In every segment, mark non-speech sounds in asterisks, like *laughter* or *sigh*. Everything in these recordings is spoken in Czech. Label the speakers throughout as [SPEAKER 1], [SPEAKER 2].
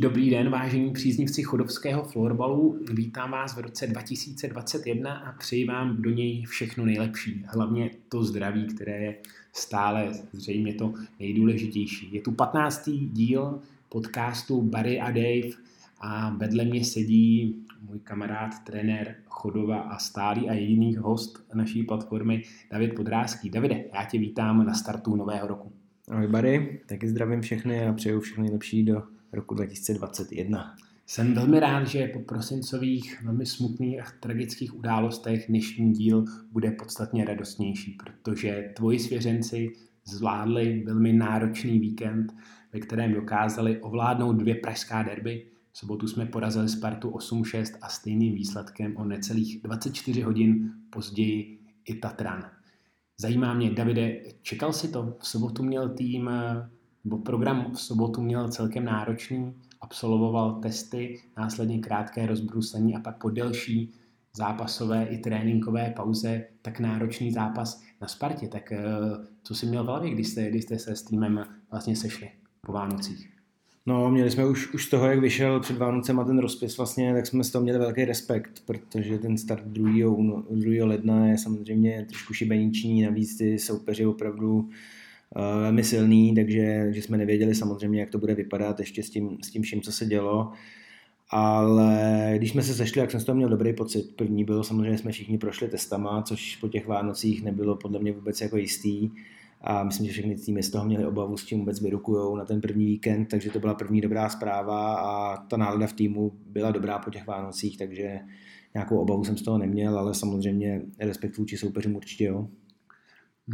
[SPEAKER 1] dobrý den, vážení příznivci chodovského florbalu. Vítám vás v roce 2021 a přeji vám do něj všechno nejlepší. Hlavně to zdraví, které je stále zřejmě to nejdůležitější. Je tu 15. díl podcastu Barry a Dave a vedle mě sedí můj kamarád, trenér Chodova a stálý a jediný host naší platformy David Podrázký. Davide, já tě vítám na startu nového roku.
[SPEAKER 2] Ahoj Barry, taky zdravím všechny a přeju všechno nejlepší do roku 2021.
[SPEAKER 1] Jsem velmi rád, že po prosincových velmi smutných a tragických událostech dnešní díl bude podstatně radostnější, protože tvoji svěřenci zvládli velmi náročný víkend, ve kterém dokázali ovládnout dvě pražská derby. V sobotu jsme porazili Spartu 8-6 a stejným výsledkem o necelých 24 hodin později i Tatran. Zajímá mě, Davide, čekal si to? V sobotu měl tým, nebo program v sobotu měl celkem náročný, absolvoval testy, následně krátké rozbrusení a pak po delší zápasové i tréninkové pauze tak náročný zápas na Spartě. Tak eh, co si měl v hlavě, když jste, když jste se s týmem vlastně sešli po Vánocích?
[SPEAKER 2] No, měli jsme už, už z toho, jak vyšel před Vánocem a ten rozpis vlastně, tak jsme z toho měli velký respekt, protože ten start 2. 2. ledna je samozřejmě trošku šibeniční, navíc ty soupeři opravdu velmi silný, takže že jsme nevěděli samozřejmě, jak to bude vypadat ještě s tím, s tím vším, co se dělo. Ale když jsme se sešli, tak jsem z toho měl dobrý pocit. První byl samozřejmě, že jsme všichni prošli testama, což po těch Vánocích nebylo podle mě vůbec jako jistý a myslím, že všechny týmy z toho měly obavu, s čím vůbec vyrukujou na ten první víkend, takže to byla první dobrá zpráva a ta nálada v týmu byla dobrá po těch Vánocích, takže nějakou obavu jsem z toho neměl, ale samozřejmě respekt vůči soupeřům určitě jo.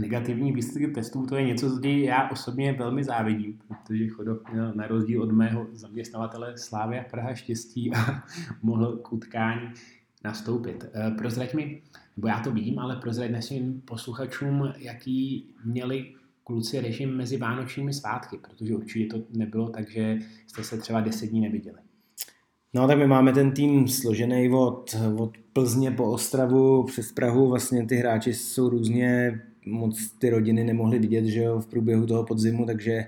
[SPEAKER 1] Negativní výsledky testů, to je něco, co já osobně velmi závidím, protože Chodov měl na rozdíl od mého zaměstnavatele Slávia Praha štěstí a *laughs* mohl k utkání nastoupit. Eh, prozrať mi, nebo já to vím, ale prozrať našim posluchačům, jaký měli kluci režim mezi vánočními svátky, protože určitě to nebylo tak, že jste se třeba deset dní neviděli.
[SPEAKER 2] No tak my máme ten tým složený od, od Plzně po Ostravu přes Prahu, vlastně ty hráči jsou různě, moc ty rodiny nemohly vidět, že jo, v průběhu toho podzimu, takže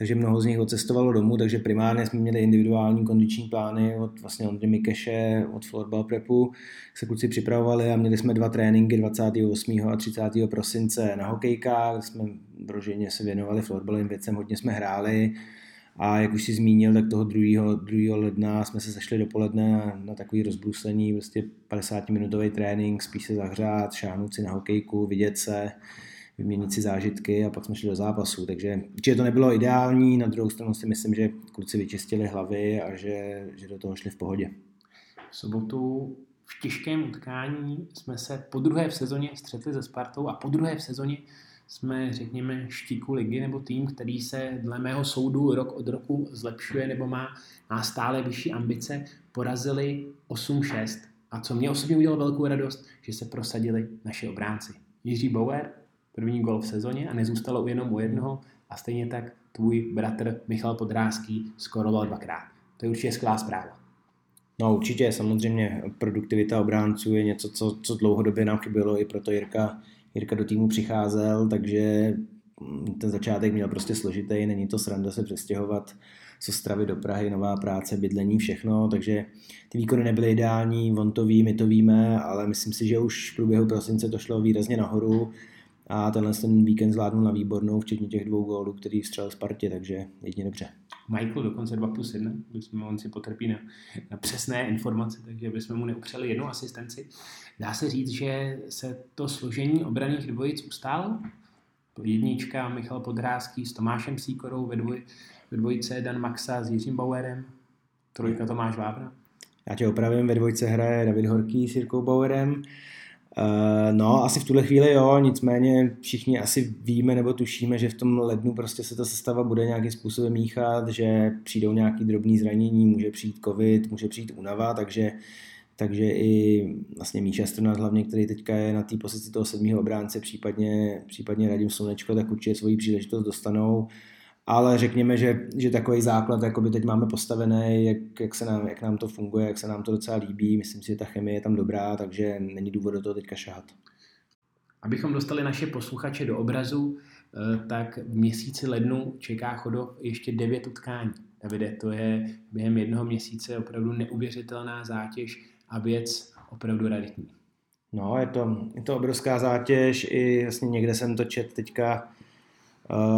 [SPEAKER 2] takže mnoho z nich odcestovalo domů, takže primárně jsme měli individuální kondiční plány od vlastně Ondry Mikeše, od Florbal Prepu, se kluci připravovali a měli jsme dva tréninky 28. a 30. prosince na hokejkách, jsme broženě se věnovali florbalovým věcem, hodně jsme hráli, a jak už si zmínil, tak toho 2. 2. ledna jsme se sešli dopoledne na, na takový rozbruslení, prostě 50-minutový trénink, spíš se zahřát, šáhnout si na hokejku, vidět se, vyměnit si zážitky a pak jsme šli do zápasu. Takže určitě to nebylo ideální, na druhou stranu si myslím, že kluci vyčistili hlavy a že, že do toho šli v pohodě.
[SPEAKER 1] V sobotu v těžkém utkání jsme se po druhé v sezóně střetli se Spartou a po druhé v sezóně jsme, řekněme, štiku ligy nebo tým, který se dle mého soudu rok od roku zlepšuje nebo má, má stále vyšší ambice, porazili 8-6. A co mě osobně udělalo velkou radost, že se prosadili naši obránci. Jiří Bauer, první gol v sezóně a nezůstalo jenom u jednoho a stejně tak tvůj bratr Michal Podrázký skoroval dvakrát. To je určitě skvělá zpráva.
[SPEAKER 2] No určitě, samozřejmě produktivita obránců je něco, co, co dlouhodobě nám chybělo, i proto Jirka, Jirka do týmu přicházel, takže ten začátek měl prostě složitý, není to sranda se přestěhovat z Ostravy do Prahy, nová práce, bydlení, všechno, takže ty výkony nebyly ideální, on to ví, my to víme, ale myslím si, že už v průběhu prosince to šlo výrazně nahoru a tenhle ten víkend zvládnul na výbornou, včetně těch dvou gólů, který střelil Spartě, takže jedině dobře.
[SPEAKER 1] Michael dokonce 2 plus 1, bychom on si potrpí na, na přesné informace, takže bychom mu neupřeli jednu asistenci. Dá se říct, že se to složení obraných dvojic ustálo? Jednička Michal Podrázký s Tomášem Síkorou ve, dvoj, ve dvojice Dan Maxa s Jiřím Bauerem, trojka Tomáš Vávra.
[SPEAKER 2] Já tě opravím, ve dvojce hraje David Horký s Jirkou Bauerem, no, asi v tuhle chvíli jo, nicméně všichni asi víme nebo tušíme, že v tom lednu prostě se ta sestava bude nějakým způsobem míchat, že přijdou nějaký drobný zranění, může přijít covid, může přijít únava, takže takže i vlastně Míša Strnat hlavně, který teďka je na té pozici toho sedmého obránce, případně, případně Radim Slunečko, tak určitě svoji příležitost dostanou ale řekněme, že, že takový základ jako by teď máme postavený, jak, jak, se nám, jak nám to funguje, jak se nám to docela líbí, myslím si, že ta chemie je tam dobrá, takže není důvod do toho teďka šahat.
[SPEAKER 1] Abychom dostali naše posluchače do obrazu, eh, tak v měsíci lednu čeká Chodov ještě devět utkání. Davide, to je během jednoho měsíce opravdu neuvěřitelná zátěž a věc opravdu raditní.
[SPEAKER 2] No, je to, je to obrovská zátěž, i vlastně někde jsem to čet teďka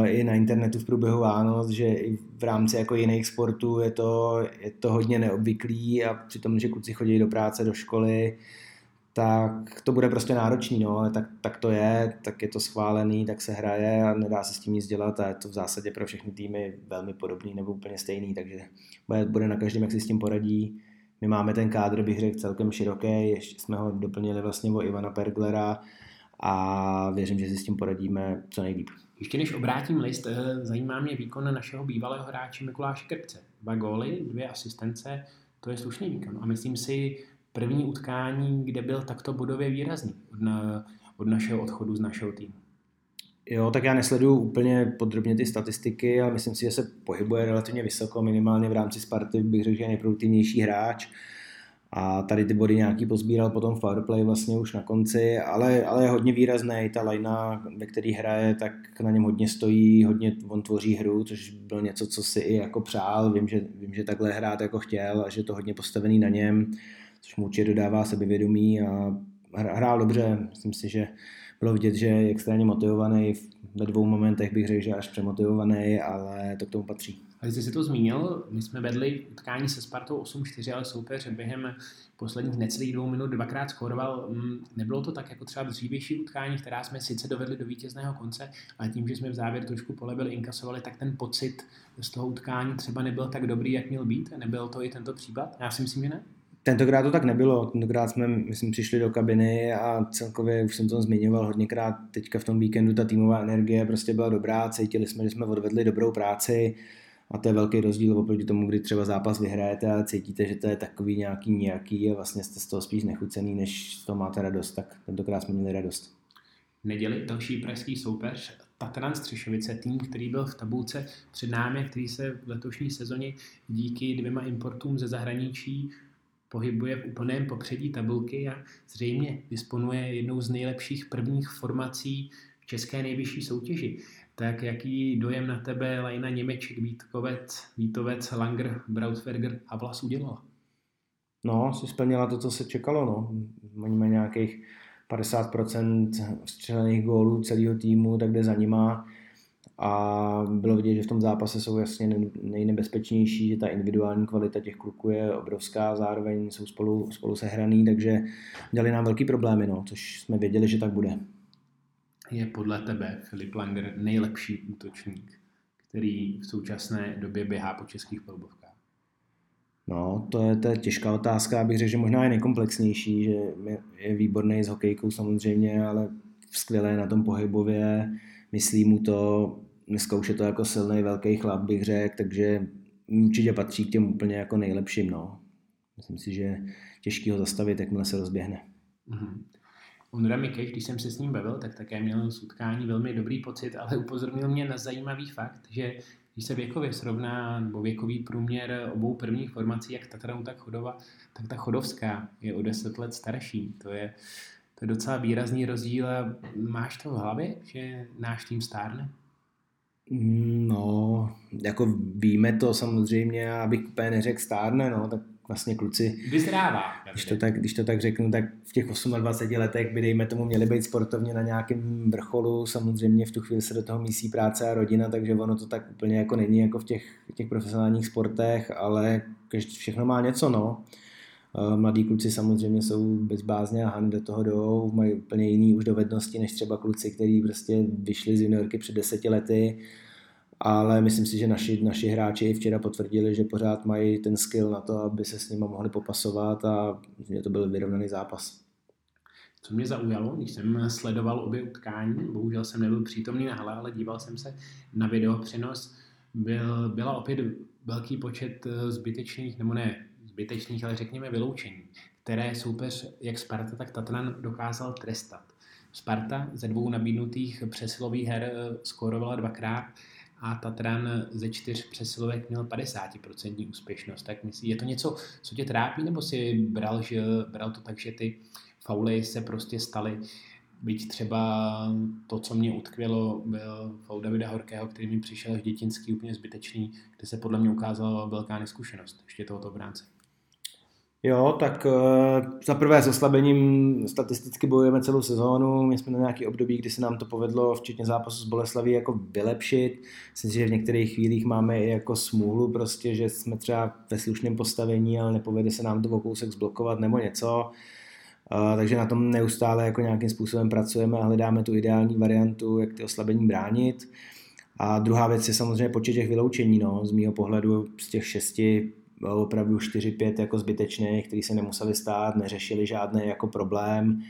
[SPEAKER 2] i na internetu v průběhu Vánoc, že i v rámci jako jiných sportů je to, je to hodně neobvyklý a přitom, že kluci chodí do práce, do školy, tak to bude prostě náročný, no, ale tak, tak to je, tak je to schválený, tak se hraje a nedá se s tím nic dělat a je to v zásadě pro všechny týmy velmi podobný nebo úplně stejný, takže bude, bude na každém, jak si s tím poradí. My máme ten kádr, bych řekl, celkem široký, ještě jsme ho doplnili vlastně o Ivana Perglera a věřím, že si s tím poradíme co nejlíp.
[SPEAKER 1] Ještě než obrátím list, eh, zajímá mě výkon našeho bývalého hráče Mikuláše Krpce. Dva góly, dvě asistence, to je slušný výkon. A myslím si, první utkání, kde byl takto bodově výrazný od, na, od našeho odchodu z našeho týmu.
[SPEAKER 2] Jo, tak já nesleduju úplně podrobně ty statistiky, ale myslím si, že se pohybuje relativně vysoko, minimálně v rámci Sparty bych řekl, že je nejproduktivnější hráč. A tady ty body nějaký pozbíral potom v powerplay vlastně už na konci, ale, ale je hodně výrazný, ta lajna, ve který hraje, tak na něm hodně stojí, hodně on tvoří hru, což bylo něco, co si i jako přál, vím, že, vím, že takhle hrát jako chtěl a že to hodně postavený na něm což mu určitě dodává sebevědomí a hrál dobře. Myslím si, že bylo vidět, že je extrémně motivovaný. Ve dvou momentech bych řekl, že až přemotivovaný, ale to k tomu patří.
[SPEAKER 1] A jsi si to zmínil, my jsme vedli utkání se Spartou 8-4, ale soupeř během posledních necelých dvou minut dvakrát skoroval. Mm, nebylo to tak jako třeba dřívější utkání, která jsme sice dovedli do vítězného konce, ale tím, že jsme v závěr trošku polevili, inkasovali, tak ten pocit z toho utkání třeba nebyl tak dobrý, jak měl být. Nebyl to i tento případ? Já si myslím, že ne.
[SPEAKER 2] Tentokrát to tak nebylo. Tentokrát jsme, myslím, přišli do kabiny a celkově, už jsem to zmiňoval hodněkrát, teďka v tom víkendu ta týmová energie prostě byla dobrá, cítili jsme, že jsme odvedli dobrou práci a to je velký rozdíl oproti tomu, kdy třeba zápas vyhrajete a cítíte, že to je takový nějaký nějaký a vlastně jste z toho spíš nechucený, než toho máte radost, tak tentokrát jsme měli radost.
[SPEAKER 1] Neděli další pražský soupeř Tatran Střešovice, tým, který byl v tabulce před námi, který se v letošní sezóně díky dvěma importům ze zahraničí pohybuje v úplném popředí tabulky a zřejmě disponuje jednou z nejlepších prvních formací v české nejvyšší soutěži. Tak jaký dojem na tebe Lajna Němeček, Vítkovec, Vítovec, Langer, Brautberger a Vlas udělala?
[SPEAKER 2] No, si splnila to, co se čekalo. No. Mají nějakých 50% střelených gólů celého týmu, tak jde za nima a bylo vidět, že v tom zápase jsou jasně nejnebezpečnější, že ta individuální kvalita těch kluků je obrovská, zároveň jsou spolu, spolu sehraný, takže dělali nám velký problémy, no, což jsme věděli, že tak bude.
[SPEAKER 1] Je podle tebe Filip Langer nejlepší útočník, který v současné době běhá po českých polbovkách?
[SPEAKER 2] No, to je, to je těžká otázka, abych řekl, že možná je nejkomplexnější, že je, je výborný s hokejkou samozřejmě, ale skvělé na tom pohybově, myslí mu to, dneska už je to jako silný velký chlap, bych řekl, takže určitě patří k těm úplně jako nejlepším. No. Myslím si, že těžký ho zastavit, jakmile se rozběhne.
[SPEAKER 1] Mm-hmm. Ondra Mikeš, když jsem se s ním bavil, tak také měl z utkání velmi dobrý pocit, ale upozornil mě na zajímavý fakt, že když se věkově srovná, nebo věkový průměr obou prvních formací, jak Tatranu, tak Chodova, tak ta Chodovská je o deset let starší. To je, to je docela výrazný rozdíl máš to v hlavě, že náš tým stárne?
[SPEAKER 2] No, jako víme to samozřejmě, abych úplně neřekl stárne, no, tak vlastně kluci...
[SPEAKER 1] Vyzrává.
[SPEAKER 2] Když to, tak, když to tak řeknu, tak v těch 28 letech by, dejme tomu, měli být sportovně na nějakém vrcholu. Samozřejmě v tu chvíli se do toho mísí práce a rodina, takže ono to tak úplně jako není jako v těch, v těch profesionálních sportech, ale všechno má něco, no. Eh, mladí kluci samozřejmě jsou bez bázně a Han do toho jdou, mají úplně jiný už dovednosti než třeba kluci, kteří prostě vyšli z juniorky před deseti lety, ale myslím si, že naši, naši hráči i včera potvrdili, že pořád mají ten skill na to, aby se s nimi mohli popasovat a že to byl vyrovnaný zápas.
[SPEAKER 1] Co mě zaujalo, když jsem sledoval obě utkání, bohužel jsem nebyl přítomný na hale, ale díval jsem se na video přenos, byl, byla opět velký počet eh, zbytečných, nebo ne zbytečných, ale řekněme vyloučení, které soupeř jak Sparta, tak Tatran dokázal trestat. Sparta ze dvou nabídnutých přesilových her eh, skórovala dvakrát a Tatran ze čtyř přesilovek měl 50% úspěšnost. Tak myslí, je to něco, co tě trápí, nebo si bral, že, bral to tak, že ty fauly se prostě staly byť třeba to, co mě utkvělo, byl fou Davida Horkého, který mi přišel až dětinský úplně zbytečný, kde se podle mě ukázala velká neskušenost ještě tohoto bránce.
[SPEAKER 2] Jo, tak uh, za prvé s oslabením statisticky bojujeme celou sezónu. My jsme na nějaký období, kdy se nám to povedlo, včetně zápasu s Boleslaví, jako vylepšit. Myslím si, že v některých chvílích máme i jako smůlu, prostě, že jsme třeba ve slušném postavení, ale nepovede se nám to o kousek zblokovat nebo něco. Uh, takže na tom neustále jako nějakým způsobem pracujeme a hledáme tu ideální variantu, jak ty oslabení bránit. A druhá věc je samozřejmě počet těch vyloučení. No. Z mého pohledu z těch šesti opravdu 4-5 jako zbytečných, který se nemuseli stát, neřešili žádný jako problém.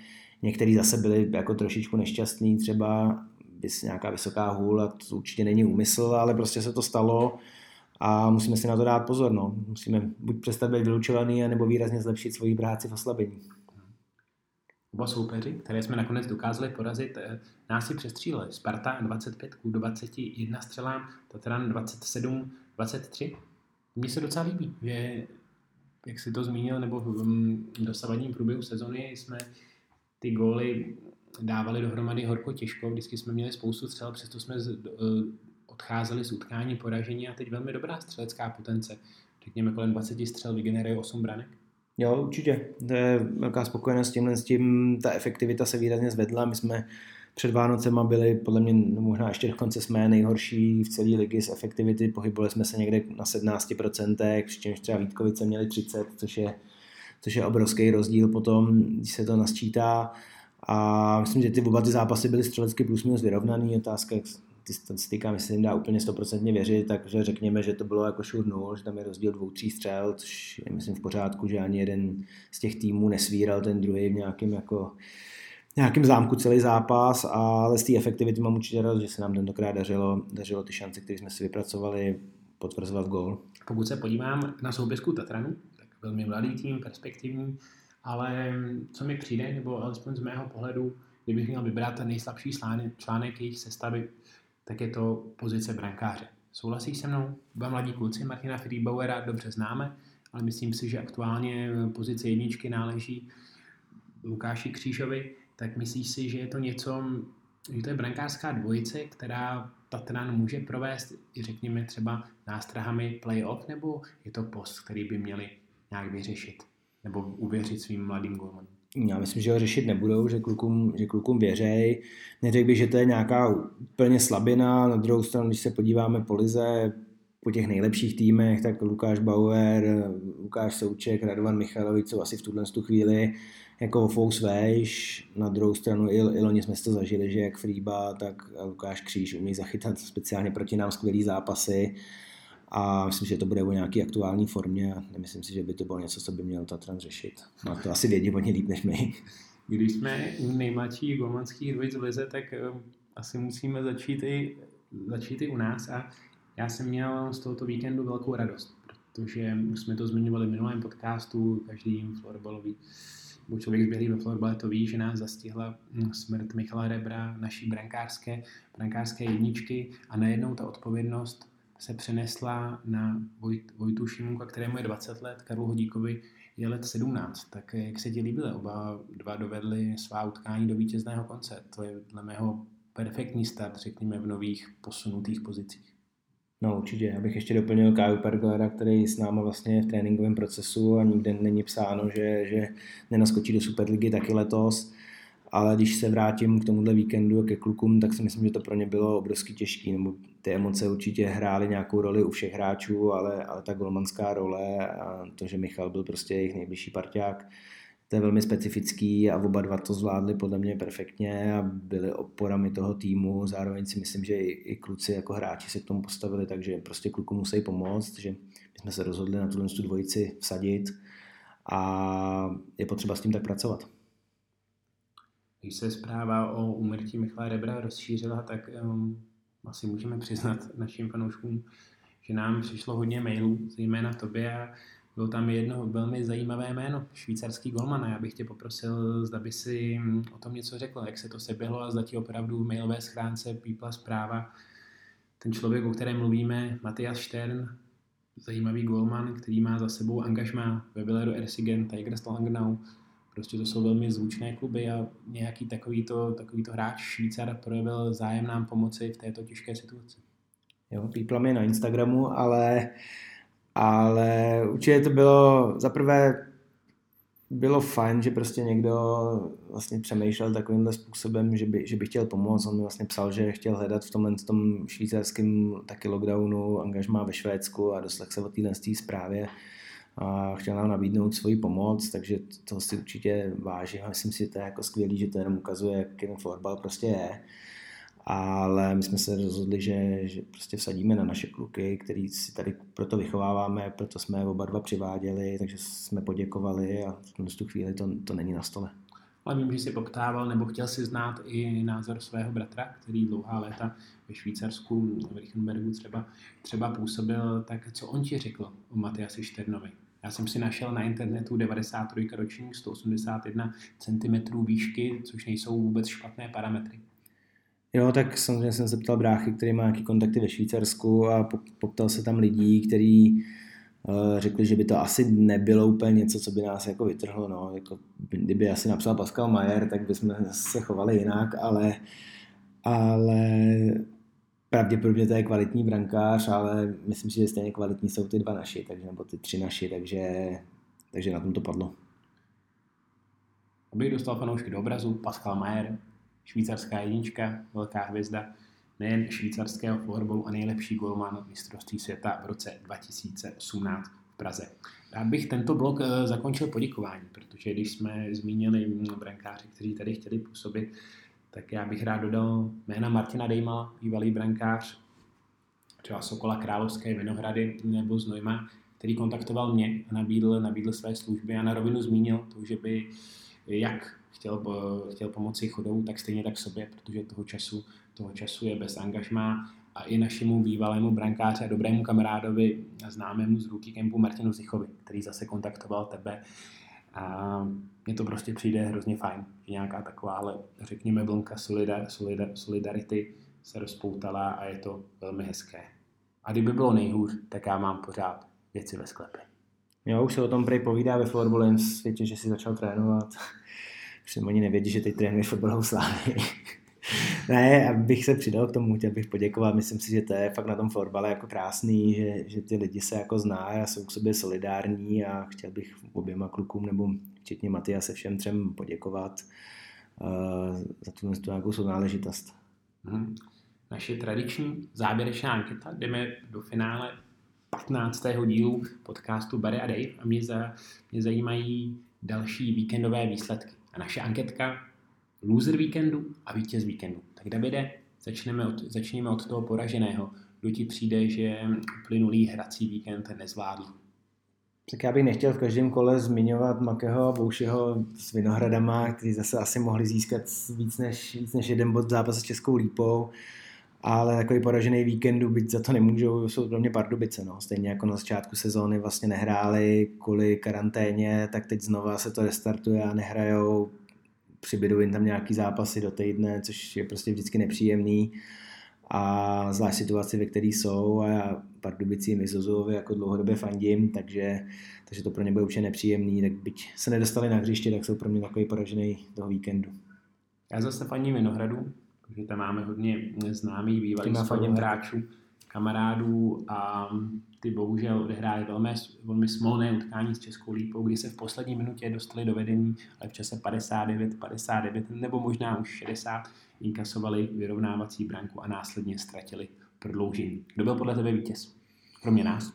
[SPEAKER 2] Někteří zase byli jako trošičku nešťastní, třeba bys nějaká vysoká hůl a to určitě není úmysl, ale prostě se to stalo a musíme si na to dát pozor. No. Musíme buď přestat být vylučovaný, nebo výrazně zlepšit svoji práci v oslabení.
[SPEAKER 1] Oba soupeři, které jsme nakonec dokázali porazit, eh, nás si přestříleli. Sparta 25 k 21 střelám, Tatran 27 23 mně se docela líbí, že jak si to zmínil, nebo v dosavadním průběhu sezony jsme ty góly dávali dohromady horko těžko, vždycky jsme měli spoustu střel, přesto jsme uh, odcházeli z utkání poražení a teď velmi dobrá střelecká potence. Řekněme kolem 20 střel vygeneruje 8 branek.
[SPEAKER 2] Jo, určitě. To je velká spokojenost s tímhle, s tím ta efektivita se výrazně zvedla. My jsme před Vánocema byli, podle mě možná ještě dokonce jsme nejhorší v celé ligy z efektivity, pohybovali jsme se někde na 17%, přičemž třeba Vítkovice měli 30, což je, což je obrovský rozdíl potom, když se to nasčítá. A myslím, že ty oba ty zápasy byly střelecky plus minus vyrovnaný. Otázka, jak ty statistika, myslím, dá úplně stoprocentně věřit, takže řekněme, že to bylo jako šur že tam je rozdíl dvou, tří střel, což je myslím v pořádku, že ani jeden z těch týmů nesvíral ten druhý v nějakém jako nějakém zámku celý zápas, ale z té efektivity mám určitě rád, že se nám tentokrát dařilo, dařilo ty šance, které jsme si vypracovali, potvrzovat gol.
[SPEAKER 1] Pokud se podívám na soubězku Tatranu, tak velmi mladý tým, perspektivní, ale co mi přijde, nebo alespoň z mého pohledu, kdybych měl vybrat ten nejslabší článek jejich sestavy, tak je to pozice brankáře. Souhlasíš se mnou? Dva mladí kluci, Martina Friedbauera dobře známe, ale myslím si, že aktuálně pozice jedničky náleží Lukáši Křížovi tak myslíš si, že je to něco, že to je brankářská dvojice, která Tatran může provést, řekněme třeba nástrahami playoff, nebo je to post, který by měli nějak vyřešit, nebo uvěřit svým mladým golmanům?
[SPEAKER 2] Já myslím, že ho řešit nebudou, že klukům, že klukům věřej. Neřekl bych, že to je nějaká úplně slabina. Na druhou stranu, když se podíváme po lize, po těch nejlepších týmech, tak Lukáš Bauer, Lukáš Souček, Radovan Michalovič jsou asi v tuhle chvíli jako Vejš, na druhou stranu i, i loni jsme si to zažili, že jak Frýba, tak Lukáš Kříž umí zachytat speciálně proti nám skvělý zápasy a myslím, že to bude o nějaký aktuální formě a nemyslím si, že by to bylo něco, co by měl Tatran řešit. No to asi vědí oni líp než my.
[SPEAKER 1] Když jsme nejmladší golmanských dvojic v lize, tak uh, asi musíme začít i, začít i u nás a já jsem měl z tohoto víkendu velkou radost, protože už jsme to zmiňovali v minulém podcastu, každý florbalový nebo člověk zběhlý ve florbale to ví, že nás zastihla hm, smrt Michala Rebra, naší brankářské, brankářské jedničky a najednou ta odpovědnost se přenesla na Vojt, Vojtu Šimunka, kterému je 20 let, Karlu Hodíkovi je let 17. Tak jak se ti líbilo? Oba dva dovedli svá utkání do vítězného konce. To je dle mého perfektní start, řekněme, v nových posunutých pozicích.
[SPEAKER 2] No určitě, já bych ještě doplnil Kaju Perglera, který s náma vlastně v tréninkovém procesu a nikde není psáno, že, že nenaskočí do Superligy taky letos. Ale když se vrátím k tomuhle víkendu ke klukům, tak si myslím, že to pro ně bylo obrovsky těžké. Nebo ty emoce určitě hrály nějakou roli u všech hráčů, ale, ale ta golmanská role a to, že Michal byl prostě jejich nejbližší parťák, to je velmi specifický a oba dva to zvládli podle mě perfektně a byli oporami toho týmu. Zároveň si myslím, že i, i kluci jako hráči se k tomu postavili, takže prostě kluku musí pomoct, že my jsme se rozhodli na tuhle dvojici vsadit a je potřeba s tím tak pracovat.
[SPEAKER 1] Když se zpráva o úmrtí Michala Rebra rozšířila, tak um, asi můžeme přiznat našim fanouškům, že nám přišlo hodně mailů, zejména tobě a bylo tam jedno velmi zajímavé jméno, švýcarský golman. Já bych tě poprosil, zda by si o tom něco řekl, jak se to seběhlo a zda ti opravdu v mailové schránce pípla zpráva. Ten člověk, o kterém mluvíme, Matthias Stern, zajímavý golman, který má za sebou angažma ve Villeru Ersigen, Tigers Langnau, Prostě to jsou velmi zvučné kluby a nějaký takovýto, takovýto hráč Švýcar projevil zájem nám pomoci v této těžké situaci.
[SPEAKER 2] Jo, pípla mi na Instagramu, ale, ale určitě to bylo za prvé bylo fajn, že prostě někdo vlastně přemýšlel takovýmhle způsobem, že by, že by chtěl pomoct. On mi vlastně psal, že chtěl hledat v tomhle tom švýcarském taky lockdownu angažmá ve Švédsku a doslech se o téhle zprávě a chtěl nám nabídnout svoji pomoc, takže to si určitě vážím a myslím si, že to je jako skvělý, že to jenom ukazuje, jak ten florbal prostě je ale my jsme se rozhodli, že, že prostě vsadíme na naše kluky, který si tady proto vychováváme, proto jsme oba dva přiváděli, takže jsme poděkovali a v tu chvíli to, to není na stole.
[SPEAKER 1] Ale vím, že jsi poptával nebo chtěl si znát i názor svého bratra, který dlouhá léta ve Švýcarsku, v Richenbergu třeba, třeba působil, tak co on ti řekl o Matiasi Šternovi? Já jsem si našel na internetu 93 ročník, 181 cm výšky, což nejsou vůbec špatné parametry.
[SPEAKER 2] Jo, tak samozřejmě jsem se ptal bráchy, který má nějaký kontakty ve Švýcarsku a poptal se tam lidí, kteří uh, řekli, že by to asi nebylo úplně něco, co by nás jako vytrhlo. No. Jako, kdyby asi napsal Pascal Mayer, tak bychom se chovali jinak, ale, ale pravděpodobně to je kvalitní brankář, ale myslím si, že stejně kvalitní jsou ty dva naši, takže, nebo ty tři naši, takže, takže na tom to padlo.
[SPEAKER 1] Abych dostal fanoušky do obrazu, Pascal Mayer, švýcarská jednička, velká hvězda nejen švýcarského florbalu a nejlepší golman mistrovství světa v roce 2018 v Praze. Rád bych tento blok eh, zakončil poděkování, protože když jsme zmínili brankáři, kteří tady chtěli působit, tak já bych rád dodal jména Martina Dejma, bývalý brankář, třeba Sokola Královské Vinohrady nebo Znojma, který kontaktoval mě a nabídl, nabídl své služby a na rovinu zmínil to, že by jak chtěl, chtěl pomoci chodou, tak stejně tak sobě, protože toho času, toho času je bez angažmá a i našemu bývalému brankáři a dobrému kamarádovi známému z Rookie Campu Martinu Zichovi, který zase kontaktoval tebe. A mně to prostě přijde hrozně fajn, že nějaká taková, ale řekněme, vlnka solidar, solidar, solidarity se rozpoutala a je to velmi hezké. A kdyby bylo nejhůř, tak já mám pořád věci ve sklepě.
[SPEAKER 2] Jo, už se o tom prej povídá ve florbalovém světě, že si začal trénovat. *laughs* Jsem ani nevědí, že teď trénuješ fotbalovou slávy. *laughs* ne, abych se přidal k tomu, chtěl bych poděkovat. Myslím si, že to je fakt na tom florbale jako krásný, že, že ty lidi se jako zná a jsou k sobě solidární a chtěl bych oběma klukům nebo včetně Matia se všem třem poděkovat uh, za tu nějakou sounáležitost.
[SPEAKER 1] Hmm. Naše tradiční závěrečná anketa, jdeme do finále 15. dílu podcastu Barry a Dave a mě, za, mě zajímají další víkendové výsledky. A naše anketka loser víkendu a vítěz víkendu. Tak Davide, začneme od, začněme od toho poraženého. Kdo ti přijde, že plynulý hrací víkend nezvládl?
[SPEAKER 2] Tak já bych nechtěl v každém kole zmiňovat Makeho a Boušeho s Vinohradama, kteří zase asi mohli získat víc než, víc než jeden bod v zápase s Českou lípou ale takový poražený víkendu, byť za to nemůžou, jsou pro mě Pardubice. No. Stejně jako na začátku sezóny vlastně nehráli kvůli karanténě, tak teď znova se to restartuje a nehrajou. Přibydou jim tam nějaký zápasy do týdne, což je prostě vždycky nepříjemný. A zvlášť situaci, ve které jsou a já Pardubicím i Zozovi jako dlouhodobě fandím, takže, takže to pro ně bude určitě nepříjemný, tak byť se nedostali na hřiště, tak jsou pro mě takový poražený toho víkendu.
[SPEAKER 1] Já zase fandím Vinohradu, že tam máme hodně známých bývalých hráčů, kamarádů a ty bohužel odehráli velmi, velmi smolné utkání s Českou lípou, kdy se v poslední minutě dostali do vedení, ale v čase 59, 59 nebo možná už 60 inkasovali vyrovnávací branku a následně ztratili prodloužení. Kdo byl podle tebe vítěz? Kromě nás.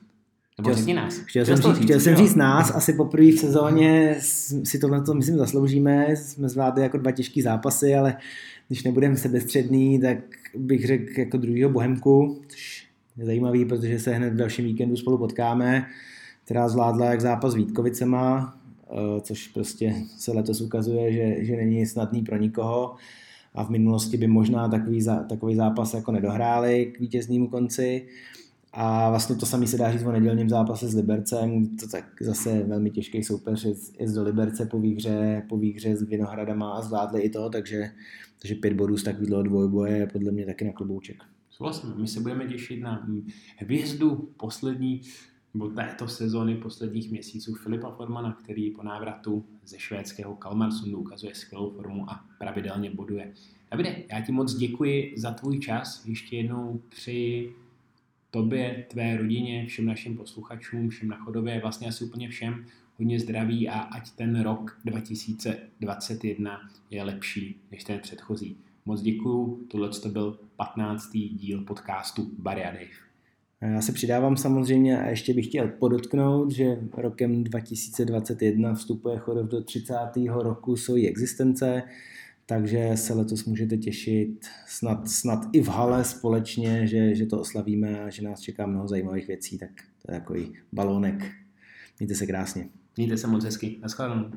[SPEAKER 1] Nebo chtěl, nás.
[SPEAKER 2] Chtěl, jsem, říct, chtěl jsem říct nás, asi poprvé v sezóně si tohle to myslím zasloužíme, jsme zvládli jako dva těžké zápasy, ale když nebudeme sebestředný, tak bych řekl jako druhýho Bohemku, což je zajímavý, protože se hned v dalším víkendu spolu potkáme, která zvládla jak zápas s Vítkovicema, eh, což prostě se letos ukazuje, že, že není snadný pro nikoho a v minulosti by možná takový, takový zápas jako nedohráli k vítěznímu konci. A vlastně to samé se dá říct o nedělním zápase s Libercem, to tak zase velmi těžký soupeř je do Liberce po výhře, po výhře s Vinohradama a zvládli i to, takže, takže pět bodů z takového dvojboje je podle mě taky na klobouček.
[SPEAKER 1] Souhlasím, my se budeme těšit na hvězdu poslední nebo této sezóny posledních měsíců Filipa Formana, který po návratu ze švédského Kalmarsundu ukazuje skvělou formu a pravidelně boduje. Davide, já ti moc děkuji za tvůj čas. Ještě jednou při tobě, tvé rodině, všem našim posluchačům, všem na chodově, vlastně asi úplně všem hodně zdraví a ať ten rok 2021 je lepší než ten předchozí. Moc děkuju, tohle to byl 15. díl podcastu Dave.
[SPEAKER 2] Já se přidávám samozřejmě a ještě bych chtěl podotknout, že rokem 2021 vstupuje Chodov do 30. roku svojí existence, takže se letos můžete těšit snad, snad i v hale společně, že, že to oslavíme a že nás čeká mnoho zajímavých věcí, tak to je takový balónek. Mějte se krásně.
[SPEAKER 1] Mějte se moc hezky. Naschledanou.